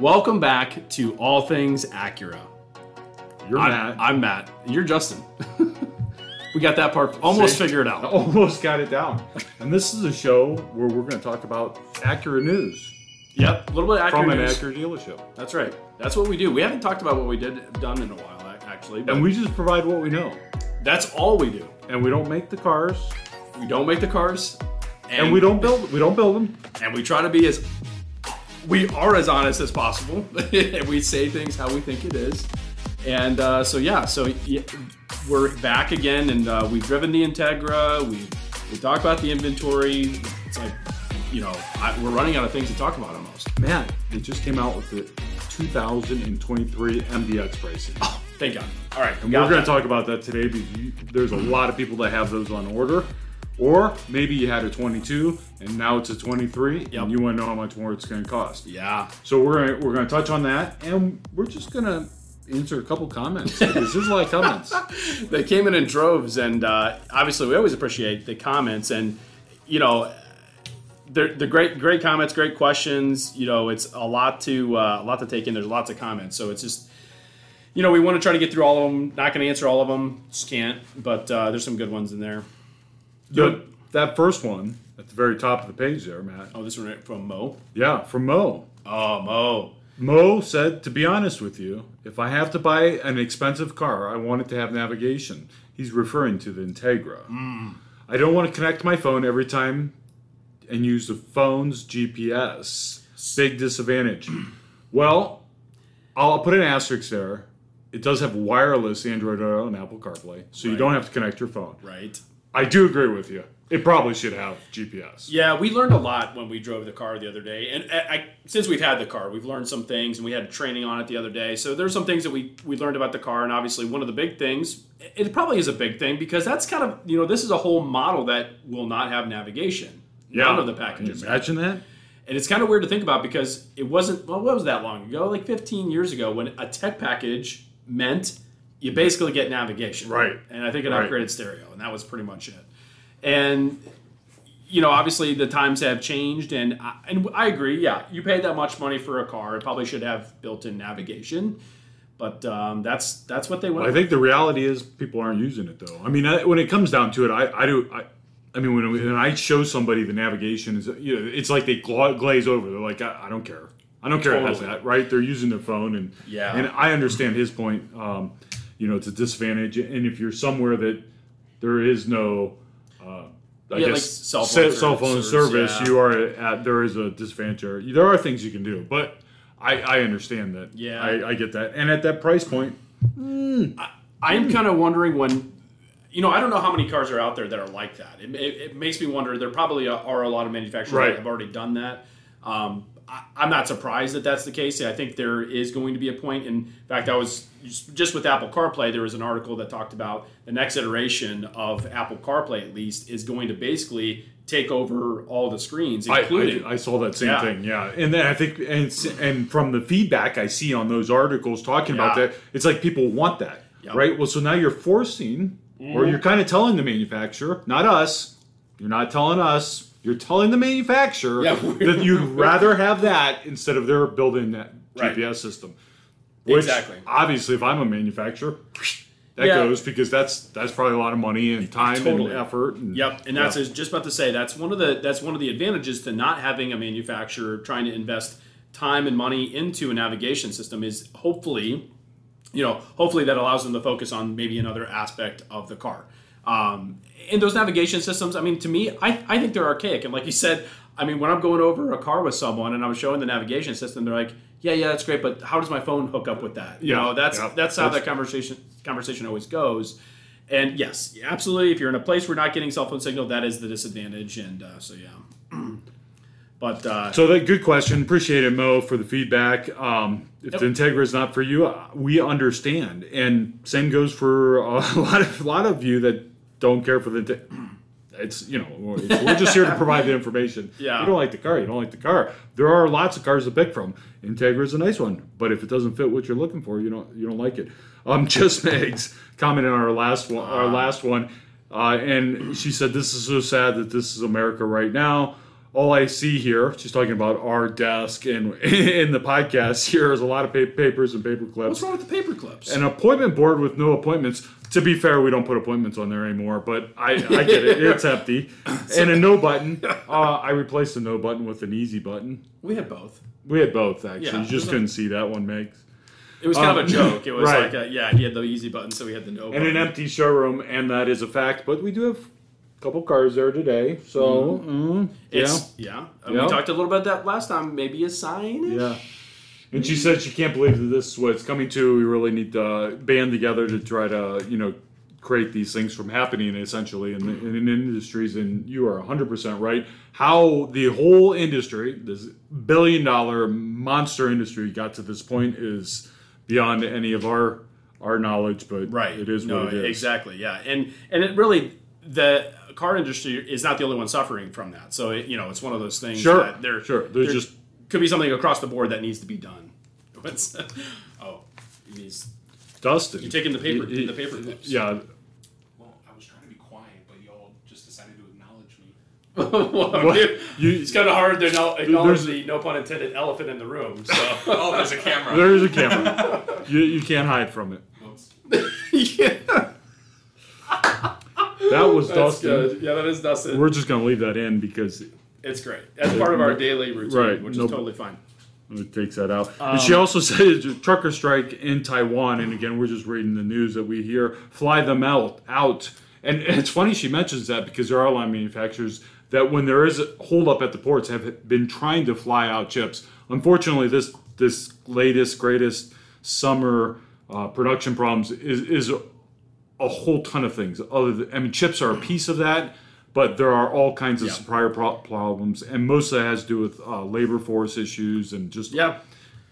Welcome back to All Things Acura. You're I'm, Matt. I'm Matt. You're Justin. we got that part almost See? figured I out. almost got it down. And this is a show where we're going to talk about Acura news Yep, a little bit of from Acura an news. Acura dealership. That's right. That's what we do. We haven't talked about what we did done in a while, actually. And we just provide what we know. that's all we do. And we don't make the cars. We don't make the cars, And we don't build we don't build them. and we try to be as we are as honest as possible. We say things how we think it is. And uh, so yeah so yeah, we're back again and uh, we've driven the integra. We we talk about the inventory. It's like you know I, we're running out of things to talk about almost. Man, they just came out with the 2023 MDX pricing. oh thank god. All right And we're going to talk about that today because you, there's a lot of people that have those on order. Or maybe you had a 22 and now it's a 23 Yep. and you want to know how much more it's going to cost. yeah So we're gonna, we're going to touch on that and we're just going to answer a couple comments. because There's a lot of comments. they came in in droves, and uh, obviously we always appreciate the comments. And you know, they're, they're great, great comments, great questions. You know, it's a lot to uh, a lot to take in. There's lots of comments, so it's just you know we want to try to get through all of them. Not going to answer all of them, just can't. But uh, there's some good ones in there. The, that first one at the very top of the page there, Matt. Oh, this one right from Mo. Yeah, from Mo. Oh, Mo. Mo said, to be honest with you, if I have to buy an expensive car, I want it to have navigation. He's referring to the Integra. Hmm. I don't want to connect my phone every time and use the phone's GPS. Big disadvantage. well, I'll put an asterisk there. It does have wireless Android Auto and Apple CarPlay, so you don't have to connect your phone. Right. I do agree with you. It probably should have GPS. Yeah, we learned a lot when we drove the car the other day, and I, I, since we've had the car, we've learned some things, and we had training on it the other day. So there's some things that we we learned about the car, and obviously one of the big things, it probably is a big thing because that's kind of you know this is a whole model that will not have navigation. None of the packages. Imagine that. And it's kind of weird to think about because it wasn't, well, what was that long ago? Like 15 years ago when a tech package meant you basically get navigation. Right. And I think an Right. upgraded stereo, and that was pretty much it. And, you know, obviously the times have changed, and I, and I agree. Yeah, you paid that much money for a car, it probably should have built-in navigation. But um, that's that's what they went. I think the reality is people aren't using it though. I mean, I, when it comes down to it, I, I do. I, I mean, when, when I show somebody the navigation, is you know, it's like they gla- glaze over. They're like, I, I don't care. I don't care it has that, right? They're using their phone, and Yeah. and I understand his point. Um, you know, it's a disadvantage, and if you're somewhere that there is no, uh, I Yeah, guess like cell phone cell phone service, yeah. you are at there is a disadvantage. There, there are things you can do, but I, I understand that. Yeah. I, I get that, and at that price point, I'm kind of wondering when, you know, I don't know how many cars are out there that are like that. It, it, it makes me wonder. There probably are a lot of manufacturers Right. that have already done that. Um, I, I'm not surprised that that's the case. I think there is going to be a point. In fact, I was just with Apple CarPlay. There was an article that talked about the next iteration of Apple CarPlay, at least, is going to basically take over all the screens, I, including. I, I saw that same Yeah. thing, yeah. And then I think, and, and from the feedback I see on those articles talking about that, it's like people want that, Yep. right? Well, so now you're forcing, or mm-hmm. you're kind of telling the manufacturer, not us, you're not telling us, you're telling the manufacturer Yeah, that you'd rather have that instead of their built-in that Right. GPS system. Which, Exactly. Obviously, if I'm a manufacturer, that Yeah. goes because that's that's probably a lot of money and time Totally. and effort. And, Yep, and that's yeah. Just about to say that's one of the that's one of the advantages to not having a manufacturer trying to invest time and money into a navigation system is hopefully, you know, hopefully that allows them to focus on maybe another aspect of the car. Um, and those navigation systems, I mean, to me, I, I think they're archaic. And like you said, I mean, when I'm going over a car with someone and I'm showing the navigation system, they're like, "Yeah, yeah, that's great, but how does my phone hook up with that?" You Yeah, know, that's yeah, that's how that's- that conversation conversation always goes. And yes, absolutely. If you're in a place where you're not getting cell phone signal, that is the disadvantage. And uh, so yeah. but uh, So that good question. Appreciate it, Mo, for the feedback. Um, if Yep. the Integra is not for you, uh, we understand, and same goes for a lot of a lot of you that don't care for the. Inte- It's you know it's- we're just here to provide the information. Yeah. you don't like the car, you don't like the car. There are lots of cars to pick from. Integra is a nice one, but if it doesn't fit what you're looking for, you don't you don't like it. Um, just Megs commented on our last one, our last one, uh, and she said, "This is so sad that this is America right now." all I see here, she's talking about our desk and in the podcast here is a lot of pa- papers and paper clips. What's wrong with the paper clips? An appointment board with no appointments. To be fair, we don't put appointments on there anymore, but I, I get it. It's empty. And a no button. Uh, I replaced the no button with an easy button. we had both. We had both, actually. Yeah, you just couldn't see that one, Megs. It was kind Um, of a joke. It was right. like, a, yeah, he had the easy button, so we had the no. And button. an empty showroom, and that is a fact. But we do have a couple cars there today. So, mm, yeah. It's, yeah. Yeah. We talked a little about that last time. Maybe a sign. Yeah. And she said she can't believe that this is what it's coming to. We really need to band together to try to, you know, create these things from happening essentially in, the, in industries. And you are 100% right. How the whole industry, this billion dollar monster industry, got to this point is beyond any of our our knowledge, but Right. it is no, what it is. Exactly. Yeah. And and it really the car industry is not the only one suffering from that. So it, you know, it's one of those things Sure, that there sure. There's there just could be something across the board that needs to be done. What's oh, he's Dustin. you're taking the paper Y- y- the paper clips. Yeah, Well, I was trying to be quiet, but y'all just decided to acknowledge me. Well, dude, you, it's kind of hard to know, acknowledge There's- the no pun intended elephant in the room. So Oh, there's a camera. there is a camera. you, you can't hide from it. Oops. yeah, That was that's Dustin. good. Yeah, that is Dustin. We're just gonna leave that in because It's great. That's part of our daily routine, Right. which is totally fine. it takes that out. Um, and she also said trucker strike in Taiwan, and again, we're just reading the news that we hear. Fly them out, out. And it's funny she mentions that because there are a lot of manufacturers that when there is a holdup at the ports have been trying to fly out chips. Unfortunately, this this latest greatest summer uh, production problems is is a, a whole ton of things. Other than, I mean, chips are a piece of that, but there are all kinds of Yeah. supplier pro- problems, and most of that has to do with uh, labor force issues and just Yeah,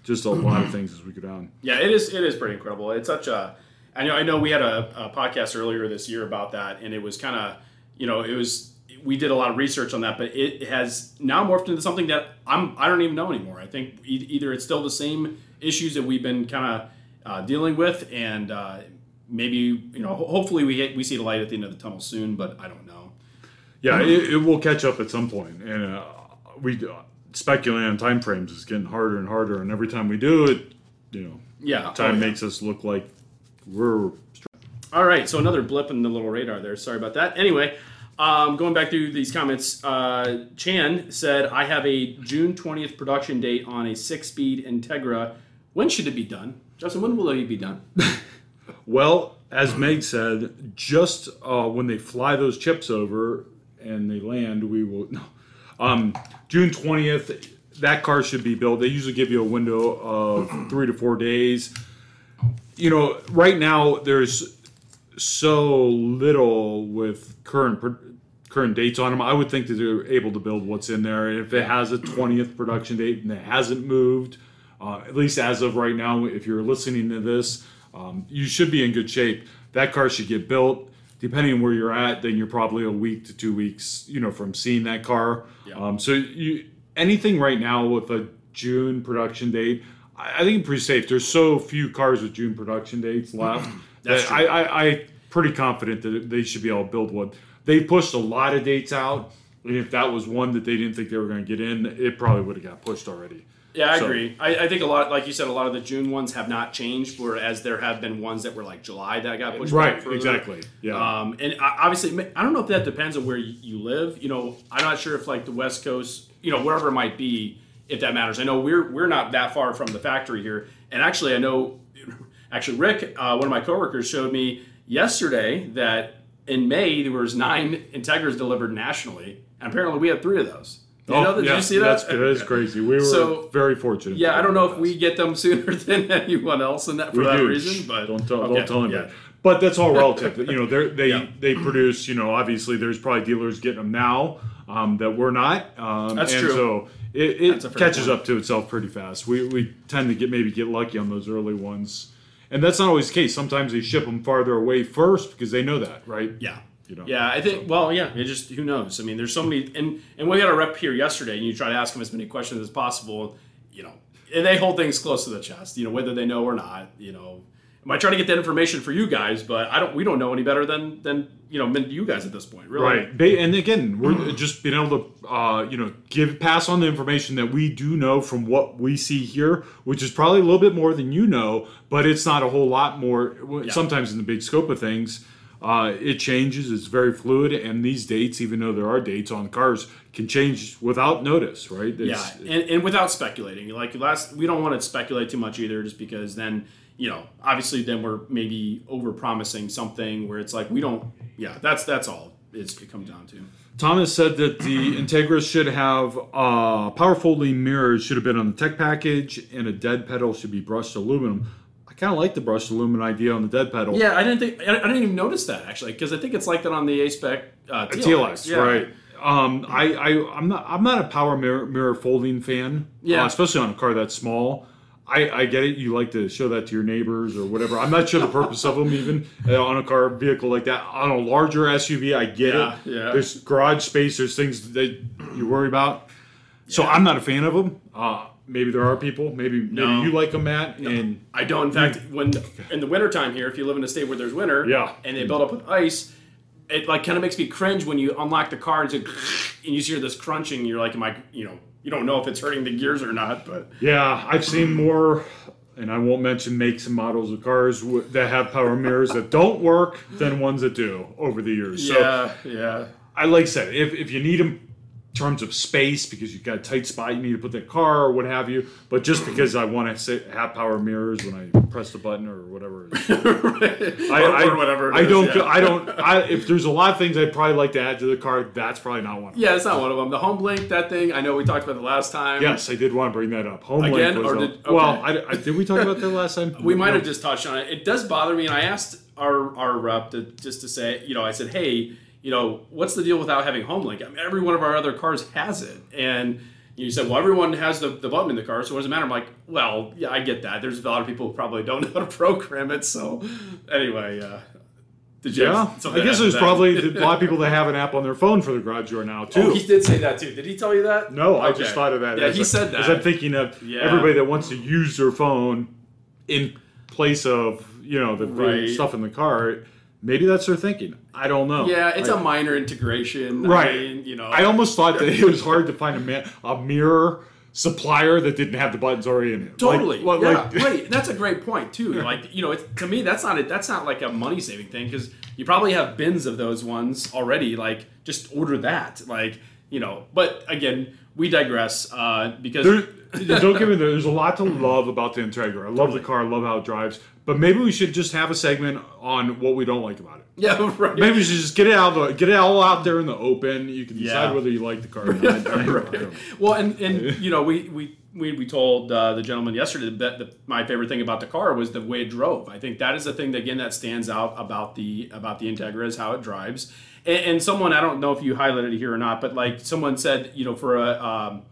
just a lot of things as we go down. yeah, it is. It is pretty incredible. It's such a. I know. I know. We had a, a podcast earlier this year about that, and it was kind of, you know, it was. We did a lot of research on that, but it has now morphed into something that I'm. I don't even know anymore. I think e- either it's still the same issues that we've been kind of uh, dealing with, and uh, maybe you know, hopefully we get, we see the light at the end of the tunnel soon. But I don't know. Yeah, it, it will catch up at some point. and uh, we uh, speculating on time frames is getting harder and harder, and every time we do it, you know, Yeah, time oh, yeah. makes us look like we're All right, so another blip in the little radar there. Sorry about that. Anyway, um, going back through these comments, uh, Chan said, I have a June 20th production date on a six speed Integra. When should it be done? Justin, when will it be done? Well, as Meg said, just uh, when they fly those chips over and they land, we will. No, um, June twentieth. That car should be built. They usually give you a window of three to four days. You know, right now there's so little with current current dates on them. I would think that they're able to build what's in there. And if it has a twentieth production date and it hasn't moved, uh, at least as of right now, if you're listening to this, um, you should be in good shape. That car should get built. Depending on where you're at, then you're probably a week to two weeks, you know, from seeing that car. Yeah. Um, so you anything right now with a June production date, I, I think pretty safe. There's so few cars with June production dates left That's that. I, I, I pretty confident that they should be able to build one. They pushed a lot of dates out, and if that was one that they didn't think they were going to get in, it probably would have got pushed already. Yeah, I So- agree. I, I think a lot, like you said, a lot of the June ones have not changed, whereas there have been ones that were like July that got pushed Right, back further. exactly. Yeah. Um, and obviously, I don't know if that depends on where you you live. You know, I'm not sure if like the West Coast, you know, wherever it might be, if that matters. I know we're we're not that far from the factory here, and actually, I know, actually, Rick, uh, one of my coworkers, showed me yesterday that in May there was nine Integras delivered nationally, and apparently we had three of those. Did you, know that? You see that? Oh, That's, that is crazy. We were So- very fortunate. Yeah, I don't know if we get them sooner than anyone else in that for we that do. reason, but don't tell, okay, don't tell yeah. anybody. But that's all relative. you know, they're, they Yeah. they produce. You know, obviously there's probably dealers getting them now um, that we're not. Um, That's and true. So it, it That's catches point. up to itself pretty fast. We we tend to get maybe get lucky on those early ones, and that's not always the case. Sometimes they ship them farther away first because they know that, right? Yeah. You know. Yeah, I think. Well, yeah. It just who knows? I mean, there's so many, and and we had a rep here yesterday, and you try to ask them as many questions as possible. You know, and they hold things close to the chest. You know, whether they know or not. You know, am I trying to get that information for you guys? But I don't. We don't know any better than than you know than you guys at this point, really. Right. And again, we're just being able to, uh, you know, give pass on the information that we do know from what we see here, which is probably a little bit more than you know, but it's not a whole lot more. Yeah. Sometimes in the big scope of things, uh, it changes. It's very fluid, and these dates, even though there are dates on cars, can change without notice. Right. Yeah, and, and without speculating, like last, we don't want to speculate too much either, just because then you know, obviously, then we're maybe over promising something where it's like we don't. Yeah, that's that's all it's, it comes down to. Thomas said that the Integra should have uh, power folding mirrors should have been on the tech package, and a dead pedal should be brushed aluminum. I kind of like the brushed aluminum idea on the dead pedal. Yeah, I didn't think I I didn't even notice that actually because I think it's like that on the A spec uh, TLX. TLX, Yeah. right? Um, I, I I'm not I'm not a power mirror, mirror folding fan. Yeah. uh, especially on a car that's small. I, I get it. You like to show that to your neighbors or whatever. I'm not sure the purpose of them even uh, on a car vehicle like that. On a larger SUV, I get Yeah, it. yeah. There's garage space. There's things that you worry about. So I'm not a fan of them. Uh, maybe there are people. Maybe No. maybe you like them, Matt. And I don't. In fact, when in the wintertime here, if you live in a state where there's winter, Yeah. and they build up with ice, it like kind of makes me cringe when you unlock the car and, like, and you hear this crunching. You're like, am I? You know, you don't know if it's hurting the gears or not, but Yeah, I've seen more, and I won't mention makes and models of cars w- that have power mirrors that don't work than ones that do over the years. So yeah, yeah. I like said, if, if you need them terms of space because you've got a tight spot you need to put that car or what have you, but just because I want to say, have power mirrors when I press the button or whatever. is. I, or, I, or whatever. I is, don't. yeah. I don't. I, if there's a lot of things I'd probably like to add to the car, that's probably not one. of them. Yeah, it's not one of them. The home link, that thing. I know we talked about the last time. Yes, I did want to bring that up. Home Again, link was or did- well. I, I- did we talk about that last time? We might have just touched on it. It does bother me, and I asked our our rep to, just to say, you know, I said, hey, you know, what's the deal without having HomeLink? I mean, every one of our other cars has it, and you said, well, everyone has the, the button in the car, so what does it matter? I'm like, well, yeah, I get that. There's a lot of people who probably don't know how to program it. So, anyway, uh, did you? Yeah, I guess there's that? probably a lot of people that have an app on their phone for the garage door now too. Oh, he did say that too. Did he tell you that? no, I just thought of that. Yeah, he a- said that. As I'm thinking of Yeah. everybody that wants to use their phone in place of you know the, the Right. stuff in the car. Maybe that's their thinking. I don't know. Yeah, it's I, a minor integration. I right. mean, you know, I almost thought that it was hard to find a, ma- a mirror supplier that didn't have the buttons already in it. Totally. like- yeah. like- right. That's a great point too. Like you know, it's, to me, that's not a, that's not like a money saving thing because you probably have bins of those ones already. Like just order that. Like you know. But again, we digress uh, because There, don't get me there. There's a lot to love about the Integra. I love the car. I love how it drives. But maybe we should just have a segment on what we don't like about it. yeah, right. Maybe we should just get it out the, get it all out there in the open. You can decide Yeah. whether you like the car or not. I. Well, and and you know, we we we, we told uh, the gentleman yesterday that the, my favorite thing about the car was the way it drove. I think that is the thing that again that stands out about the about the Integra is how it drives. And, and someone I don't know if you highlighted it here or not, but like someone said, you know, for a um,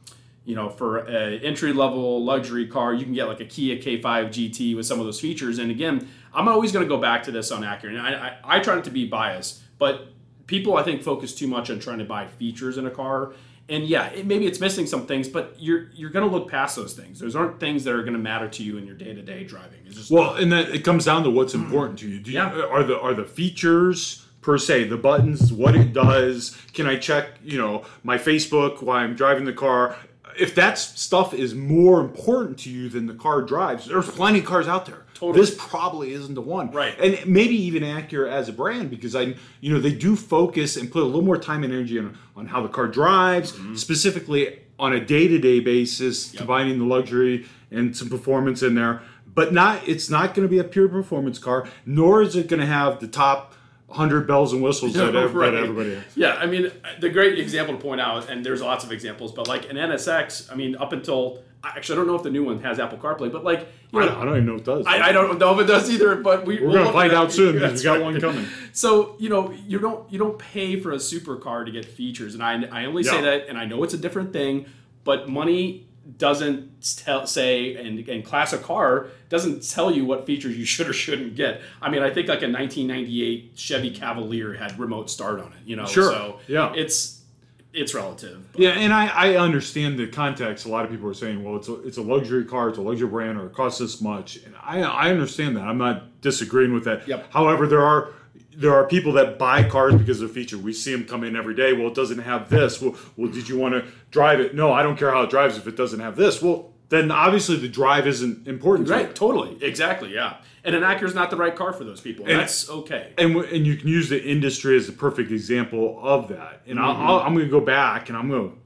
you know, for a entry level luxury car, you can get like a Kia K5 GT with some of those features. And again, I'm always going to go back to this on Acura. And I, I, I try not to be biased, but people I think focus too much on trying to buy features in a car. And yeah, it, maybe it's missing some things, but you're you're going to look past those things. Those aren't things that are going to matter to you in your day to day driving. It's just Well, and that it comes down to what's important to you. Do you Yeah. are the are the features per se, the buttons, what it does? Can I check, you know, my Facebook while I'm driving the car? If that stuff is more important to you than the car drives, there's plenty of cars out there. Totally. This probably isn't the one. Right. And maybe even Acura as a brand because I you know, they do focus and put a little more time and energy on, on how the car drives, Mm-hmm. specifically on a day-to-day basis, combining the luxury and some performance in there. But not it's not going to be a pure performance car, nor is it going to have the top 100 bells and whistles that, ev- Right. that everybody has. Yeah, I mean, the great example to point out, and there's lots of examples, but like an NSX, I mean, up until actually, I don't know if the new one has Apple CarPlay, but like, you I, know, I don't even know if it does. I, I don't know if it does either, but we, We're we'll going to find out soon because That's we got one coming. So you know you don't you don't pay for a supercar to get features, and I I only say that, and I know it's a different thing, but money doesn't tell say and, and class of car doesn't tell you what features you should or shouldn't get. I mean, I think like a 1998 Chevy Cavalier had remote start on it, you know. Sure. So Yeah. it's it's relative. but- Yeah, and I, I understand the context. A lot of people are saying, well, it's a, it's a luxury car, it's a luxury brand, or it costs this much. And I, I understand that. I'm not disagreeing with that. Yep. However, there are there are people that buy cars because of the feature. We see them come in every day. Well, it doesn't have this. Well, well, did you want to drive it? No, I don't care how it drives if it doesn't have this. Well, then obviously the drive isn't important. to Right, it. totally, exactly, yeah. And an Acura is not the right car for those people. And that's okay. and w- and you can use the industry as a perfect example of that. And I'll, Mm-hmm. I'll, I'm going to go back and I'm going to,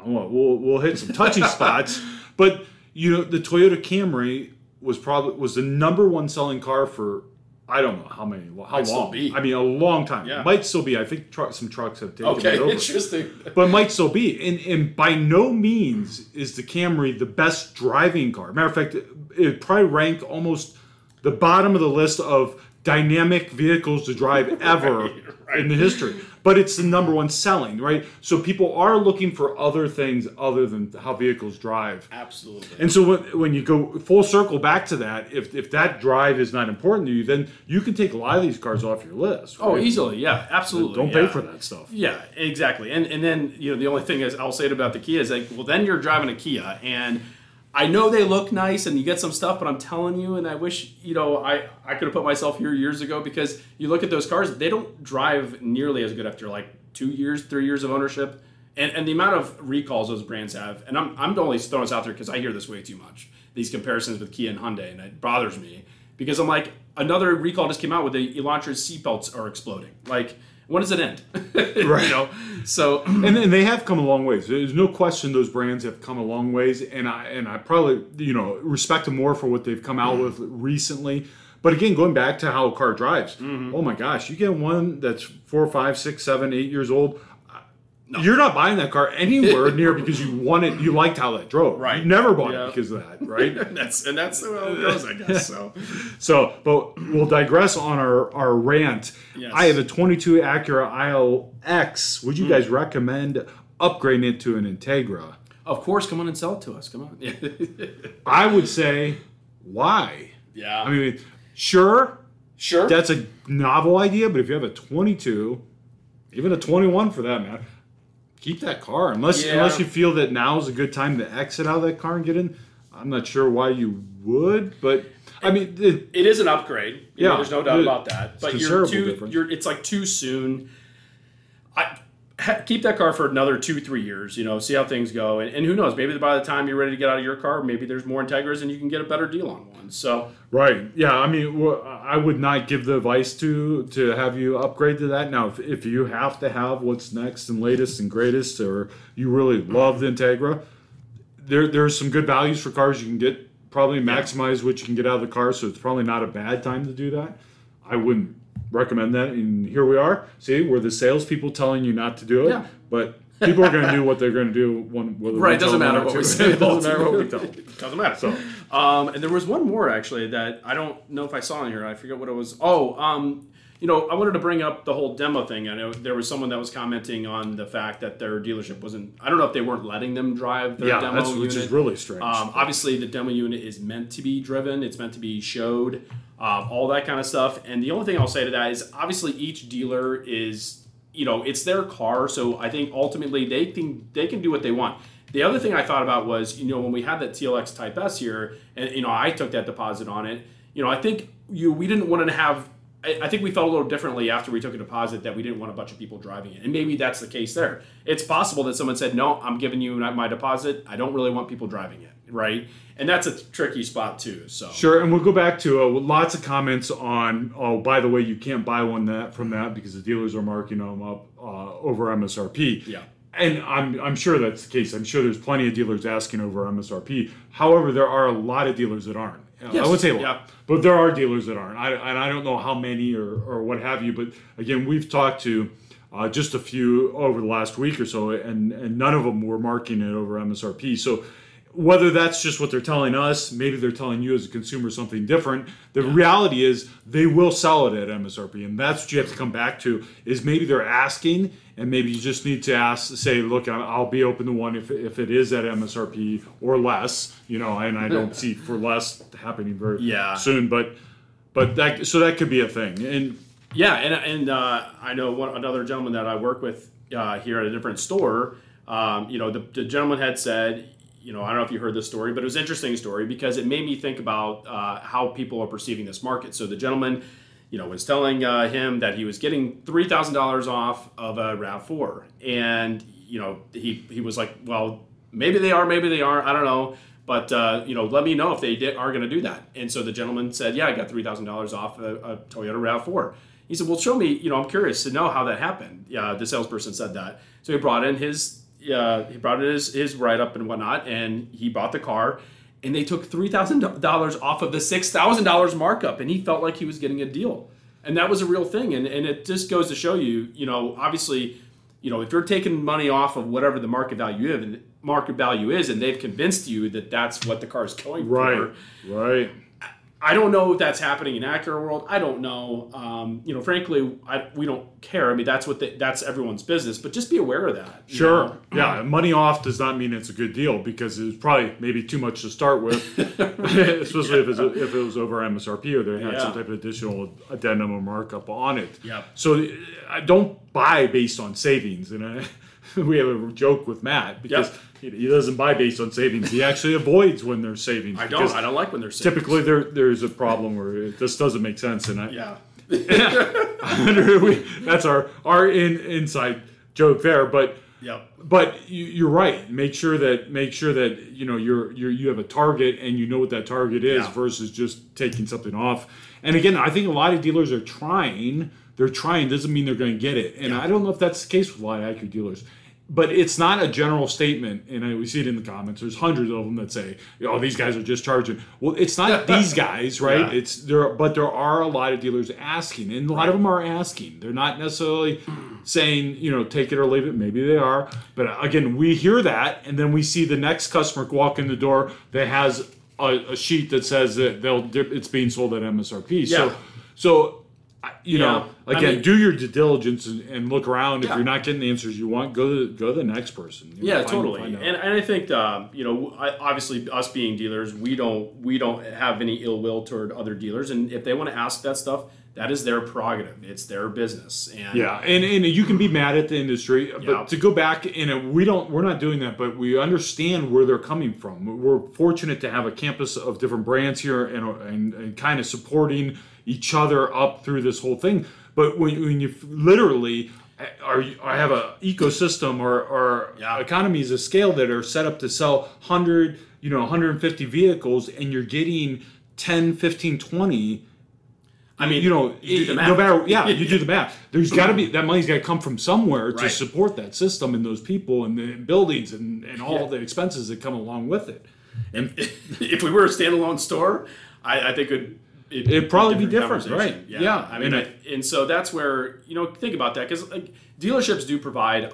I'm gonna, we'll we'll hit some touchy spots. But you know, the Toyota Camry was probably was the number one selling car for I don't know how many how Might still long. be. I mean, a long time. Yeah. Might still be. I think truck, some trucks have taken Okay, it over interesting. but might still be. And, and by no means is the Camry the best driving car. Matter of fact, it, it probably rank almost the bottom of the list of dynamic vehicles to drive ever Right, right. in the history. But it's the number one selling, right? So people are looking for other things other than how vehicles drive. Absolutely. And so when, when you go full circle back to that, if, if that drive is not important to you, then you can take a lot of these cars off your list. oh, easily, yeah, absolutely. Don't pay for that stuff. Yeah, exactly. And and then you know the only thing is I'll say it about the Kia is like, well, then you're driving a Kia, and I know they look nice and you get some stuff, but I'm telling you, and I wish you know I I could have put myself here years ago because you look at those cars, they don't drive nearly as good after like two years, three years of ownership. And, and the amount of recalls those brands have, and I'm, I'm only throwing this out there because I hear this way too much. These comparisons with Kia and Hyundai, and it bothers me because I'm like, another recall just came out with the Elantra's seatbelts are exploding. Like, when does it end? Right. you know, so and, and they have come a long ways. There's no question those brands have come a long ways, and I and I probably you know respect them more for what they've come out with mm. recently. But again, going back to how a car drives, mm-hmm. oh my gosh, you get one that's four, five, six, seven, eight years old. You're not buying that car anywhere near because you wanted, you liked how that drove. Right. You never bought Yeah. it because of that, right? that's and that's the way it goes, I guess. So So, but we'll digress on our, our rant. Yes. I have a 22 Acura ILX. Would you Hmm. guys recommend upgrading it to an Integra? of course, come on and sell it to us. Come on. I would say, why? yeah. I mean, sure, sure. that's a novel idea, but if you have a 22, even a 21 for that matter, keep that car. Unless Yeah. unless you feel that now is a good time to exit out of that car and get in. I'm not sure why you would, but I mean, it, it is an upgrade. You know, Yeah, there's no doubt it- about that. But you're too. difference. You're. It's like too soon. I keep that car for another two, three years. You know, see how things go, and, and who knows? Maybe by the time you're ready to get out of your car, maybe there's more Integras and you can get a better deal on one. So Right. Yeah. I mean, I would not give the advice to to have you upgrade to that. Now, if, if you have to have what's next and latest and greatest, or you really love the Integra, there there's some good values for cars you can get. Probably maximize what you can get out of the car, so it's probably not a bad time to do that. I wouldn't recommend that. And here we are. See, we're the salespeople telling you not to do it, Yeah. but people are going to do what they're going to do. When, whether Right, we it doesn't tell matter what to. we say. It doesn't matter what we tell them. doesn't matter. So, um, and there was one more actually that I don't know if I saw in here. I forget what it was. Oh, um, you know, I wanted to bring up the whole demo thing. I know there was someone that was commenting on the fact that their dealership wasn't. I don't know if they weren't letting them drive their Yeah, demo that's unit. which is really strange. Um, obviously, the demo unit is meant to be driven. It's meant to be showed, um, all that kind of stuff. And the only thing I'll say to that is, obviously, each dealer is, you know, it's their car. So I think ultimately they can they can do what they want. The other thing I thought about was, you know, when we had that TLX Type S here, and you know, I took that deposit on it. You know, I think you we didn't want to have. I I think we felt a little differently after we took a deposit that we didn't want a bunch of people driving it, and maybe that's the case there. It's possible that someone said, "No, I'm giving you my deposit. I don't really want people driving it." Right, and that's a tricky spot too. So Sure, and we'll go back to uh, lots of comments on. Oh, by the way, you can't buy one that from that because the dealers are marking them up uh, over MSRP. Yeah. and I'm I'm sure that's the case. I'm sure there's plenty of dealers asking over MSRP. However, there are a lot of dealers that aren't. Yes, I would say a lot, yeah. but there are dealers that aren't. I, and I don't know how many or, or what have you. But again, we've talked to uh, just a few over the last week or so, and and none of them were marking it over MSRP. So whether that's just what they're telling us, maybe they're telling you as a consumer something different. The reality is they will sell it at MSRP, and that's what you have to come back to. Is maybe they're asking, and maybe you just need to ask, say, look, I'll be open to one if, if it is at MSRP or less, you know, and I don't see for less happening very Yeah. soon, but but that so that could be a thing, and Yeah, and and uh, I know one another gentleman that I work with. uh, here at a different store, um, you know, the, the gentleman had said, you know, I don't know if you heard this story, but it was an interesting story because it made me think about uh, how people are perceiving this market. So the gentleman, you know, was telling uh, him that he was getting three thousand dollars off of a Rav Four, and you know, he he was like, well, maybe they are, maybe they aren't, I don't know. But uh, you know, let me know if they did, are going to do that. And so the gentleman said, "Yeah, I got three thousand dollars off a, a Toyota Rav 4 He said, "Well, show me. You know, I'm curious to know how that happened." Yeah, the salesperson said that. So he brought in his uh, he brought in his, his write up and whatnot, and he bought the car. And they took three thousand dollars off of the six thousand dollars markup, and he felt like he was getting a deal. And that was a real thing. And and it just goes to show you, you know, obviously, you know, if you're taking money off of whatever the market value is, market value is, and they've convinced you that that's what the car is going right, for. Right. I don't know if that's happening in Acura world. I don't know. Um, you know, frankly, I, we don't care. I mean, that's what the, that's everyone's business. But just be aware of that. Sure. know? Yeah. Money off does not mean it's a good deal because it's probably maybe too much to start with, especially if, it's, if it was over MSRP or they had Yeah. some type of additional addendum or markup on it. Yep. So I don't buy based on savings, and I, we have a joke with Matt because Yep. he, doesn't buy based on savings. He actually avoids when there's savings. I don't. I don't like when they're saying Typically, there there's a problem where it, this doesn't make sense, and I, Yeah. we, that's our our in, inside joke there. But Yep. but you, you're right. Make sure that make sure that you know you're, you're you have a target and you know what that target is Yeah. versus just taking something off. And again, I think a lot of dealers are trying. They're trying doesn't mean they're going to get it. And I don't know if that's the case with a lot of IQ dealers. But it's not a general statement, and I, we see it in the comments. There's hundreds of them that say, "Oh, these guys are just charging." Well, it's not these guys, right? Yeah. It's there, but there are a lot of dealers asking, and a lot of them are asking. They're not necessarily saying, you know, take it or leave it. Maybe they are, but uh, again, we hear that, and then we see the next customer walk in the door that has a, a sheet that says that they'll it's being sold at MSRP. Yeah. So, so I- you know, Yeah. I again, mean- do your due diligence and, and look around. If you're not getting the answers you want, go to go to the next person. You Yeah, find- totally. find And, and I think um, you know, I, obviously, us being dealers, we don't we don't have any ill will toward other dealers, and if they want to ask that stuff, that is their prerogative. It's their business. And Yeah, and, and you can be mad at the industry, but Yeah. to go back and we don't we're not doing that, but we understand where they're coming from. We're fortunate to have a campus of different brands here and and, and kind of supporting each other up through this whole thing. But when, when you literally uh, are I have an ecosystem or, or Yeah. economies of scale that are set up to sell 100, you know, 150 vehicles and you're getting 10, 15, 20 I mean, you know, you do the math. no matter, yeah, you do the math. There's got to be that money's got to come from somewhere to support that system and those people and the buildings and, and all Yeah. the expenses that come along with it. And if we were a standalone store, I, I think it it'd, It'd probably be different, conversation. right. Yeah. Yeah, I mean, and I, and so that's where you know think about that because like dealerships do provide,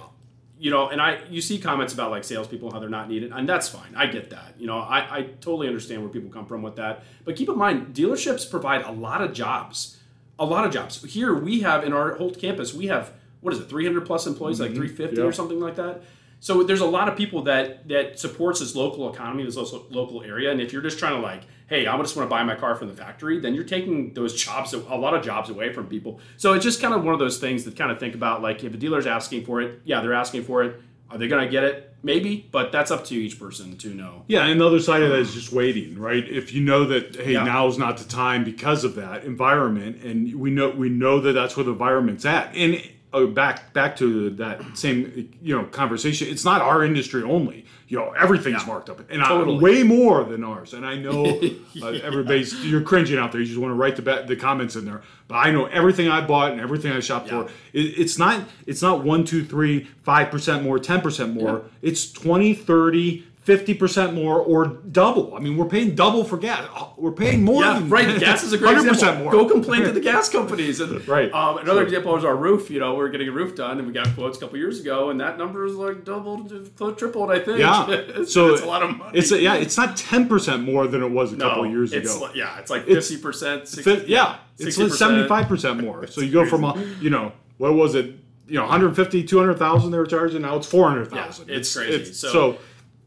you know, and I you see comments about like salespeople how they're not needed, and that's fine. I get that. You know, I I totally understand where people come from with that. But keep in mind, dealerships provide a lot of jobs, a lot of jobs. Here we have in our whole campus, we have what is it, 300 plus employees, like mm-hmm. 350 Yeah. or something like that. So there's a lot of people that that supports this local economy, this local area. And if you're just trying to like, hey, I just want to buy my car from the factory, then you're taking those jobs, a lot of jobs away from people. So it's just kind of one of those things that kind of think about like if a dealer's asking for it, yeah, they're asking for it. Are they going to get it? Maybe, but that's up to each person to know. Yeah, and the other side of that is just waiting, right? If you know that hey, Yeah. is not the time because of that environment, and we know we know that that's where the environment's at. And uh, back back to that same you know conversation, it's not our industry only. You know, everything's marked up, and I, Totally. way more than ours. And I know uh, everybody's you're cringing out there. You just want to write the ba- the comments in there, but I know everything I bought and everything I shopped Yeah. for. It, it's not it's not one, two, three, five percent more, ten percent more. It's 20, 30, 50% more or double. I mean, we're paying double for gas. We're paying more Yeah, than right. Gas is a great 100% example. more. Go complain to the gas companies. And, Right. Um, another example is our roof. You know, we are getting a roof done, and we got quotes a couple years ago, and that number is like doubled, tripled. I think. Yeah. it's, so it's a lot of money. It's a, yeah, it's not 10% more than it was a no, couple years it's ago. Like, yeah, it's like fifty percent. Fi- yeah, it's like 75% more. So you go from a, you know, what was it? You know, 150, 200,000 they were charging. Now it's 400,000. Yeah, it's crazy. So- so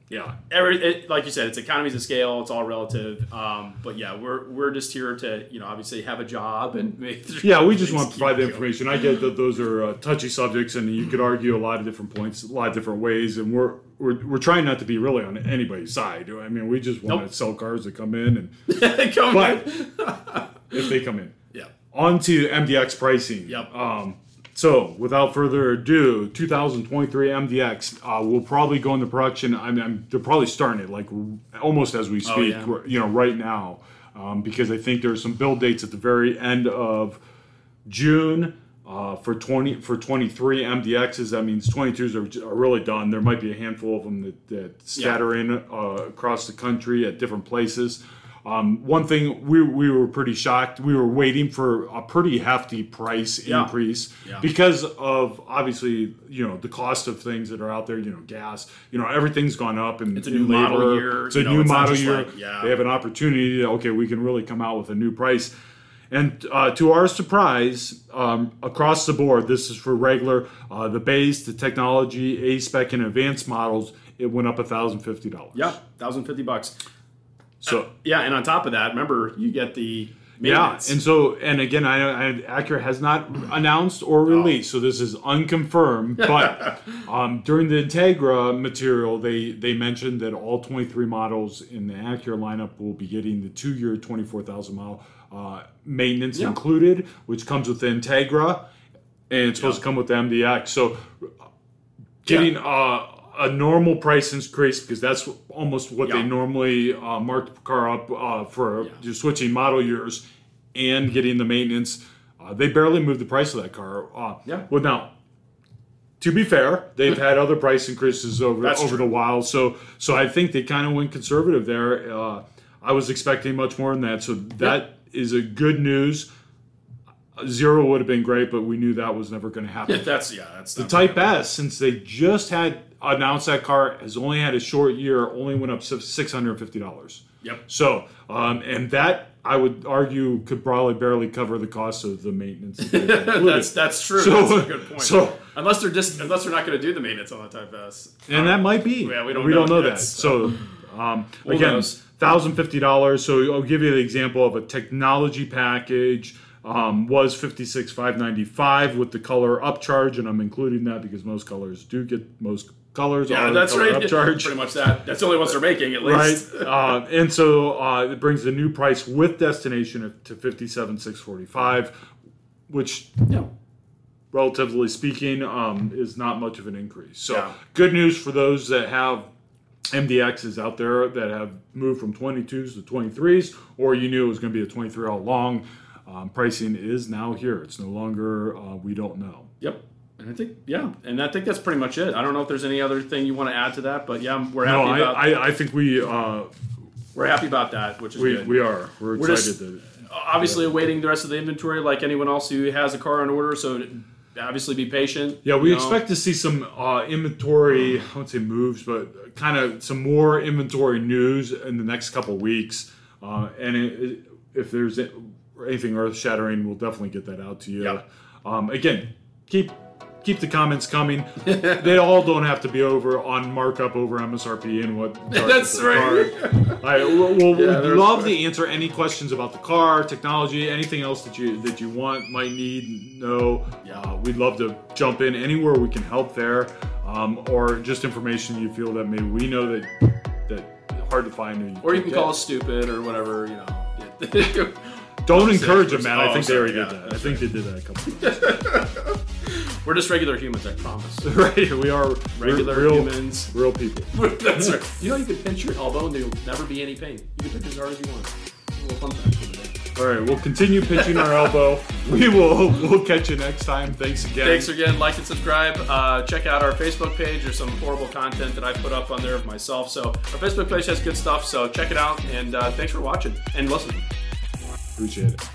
yeah, every it, like you said, it's economies of scale. It's all relative. Um, but yeah, we're we're just here to you know obviously have a job and make. sure Yeah, we just want to provide the information. I get that those are uh, touchy subjects, and you could argue a lot of different points, a lot of different ways, and we're we're, we're trying not to be really on anybody's side. I mean, we just want Nope. to sell cars that come in, and Come But- if they come in. yeah, On to MDX pricing. Yep. Um, so, without further ado, 2023 MDX uh, will probably go into production. I mean, I'm, they're probably starting it like almost as we speak, yeah. you know, right now, um, because I think there's some build dates at the very end of June. Uh, for 20 for 23 MDXs, that means 22s are, are really done. There might be a handful of them that, that scatter in uh, across the country at different places. Um, one thing we, we were pretty shocked. We were waiting for a pretty hefty price Yeah. increase Yeah. because of obviously you know the cost of things that are out there. You know, gas. You know, everything's gone up. And It's a new model labor. year, It's a you know, new it's model year. like- yeah. They have an opportunity. To, okay, we can really come out with a new price. And uh, to our surprise, um, across the board, this is for regular, uh, the base, the technology, A spec, and advanced models. It went up thousand fifty dollars. yeah, thousand fifty bucks. So Yeah, and on top of that, remember you get the yeah, and so and again, I, I Acura has not announced or released, so this is unconfirmed. But um, during the Integra material, they they mentioned that all 23 models in the Acura lineup will be getting the two-year, 24,000 mile uh, maintenance Yeah. included, which comes with the Integra, and it's supposed to come with the MDX. So getting uh, a normal price increase because that's almost what they normally uh, mark the car up uh, for Yeah. just switching model years and getting the maintenance. Uh, they barely moved the price of that car. Uh, Yeah. Well, now, to be fair, they've had other price increases over That's over true. the while. So, so I think they kind of went conservative there. Uh, I was expecting much more than that. So that is a good news. Zero would have been great, but we knew that was never going to happen. that's yeah, that's The Type S, since they just had announced that car, has only had a short year, only went up six hundred and fifty dollars. Yep. So, um, and that I would argue could probably barely cover the cost of the maintenance. that that's that's true. So- that's a good point. so- unless they're just unless they're not going to do the maintenance on the Type S, and that might be. Yeah, we don't we know. don't know that. That's- So, um, again, thousand fifty dollars. So I'll give you the example of a technology package. Um, was fifty six five ninety five with the color upcharge, and I'm including that because most colors do get most colors yeah, are that's right. upcharge. Pretty much that. That's the only ones they're making at right? least. uh, and so uh, it brings the new price with destination to fifty seven six forty five, which Yeah. relatively speaking um, is not much of an increase. So Yeah. good news for those that have MDXs out there that have moved from 22s to 23s, or you knew it was going to be a 23 all along. Um, pricing is now here. It's no longer uh, we don't know. Yep. And I think yeah, and I think that's pretty much it. I don't know if there's any other thing you want to add to that, but yeah, we're No, happy I, about I, I think we uh, we're happy about that, which is we, good. we are we're We're excited just- that obviously awaiting the rest of the inventory like anyone else who has a car on order. So obviously be patient. Yeah, we you know. expect to see some uh, inventory. I won't say moves, but kind of some more inventory news in the next couple weeks. Uh, and it, it, if there's anything earth shattering, we'll definitely get that out to you. Yep. Um, again, keep keep the comments coming. they all don't have to be over on markup over MSRP and what. That's right. I we'll, we'll Yeah, we'd love to answer any questions about the car, technology, anything else that you that you want, might need, know. Yeah. Uh, we'd love to jump in anywhere we can help there, um, or just information you feel that maybe we know that that hard to find. Or you can call us stupid or whatever, you know. Don't encourage them, man. I Oh, think they already yeah, did that. I think they did that a couple times. We're just regular humans, I promise. right? We are Regular real, humans. real people. That's right. You know you can pinch your elbow and there'll never be any pain. You can pinch as hard as you want. A little fun fact for the day. All right, we'll continue pitching our elbow. We will. We'll catch you next time. Thanks again. Thanks again. Like and subscribe. Uh, check out our Facebook page. There's some horrible content that I put up on there of myself. So our Facebook page has good stuff. So check it out. And uh, thanks for watching and listening. Appreciate it.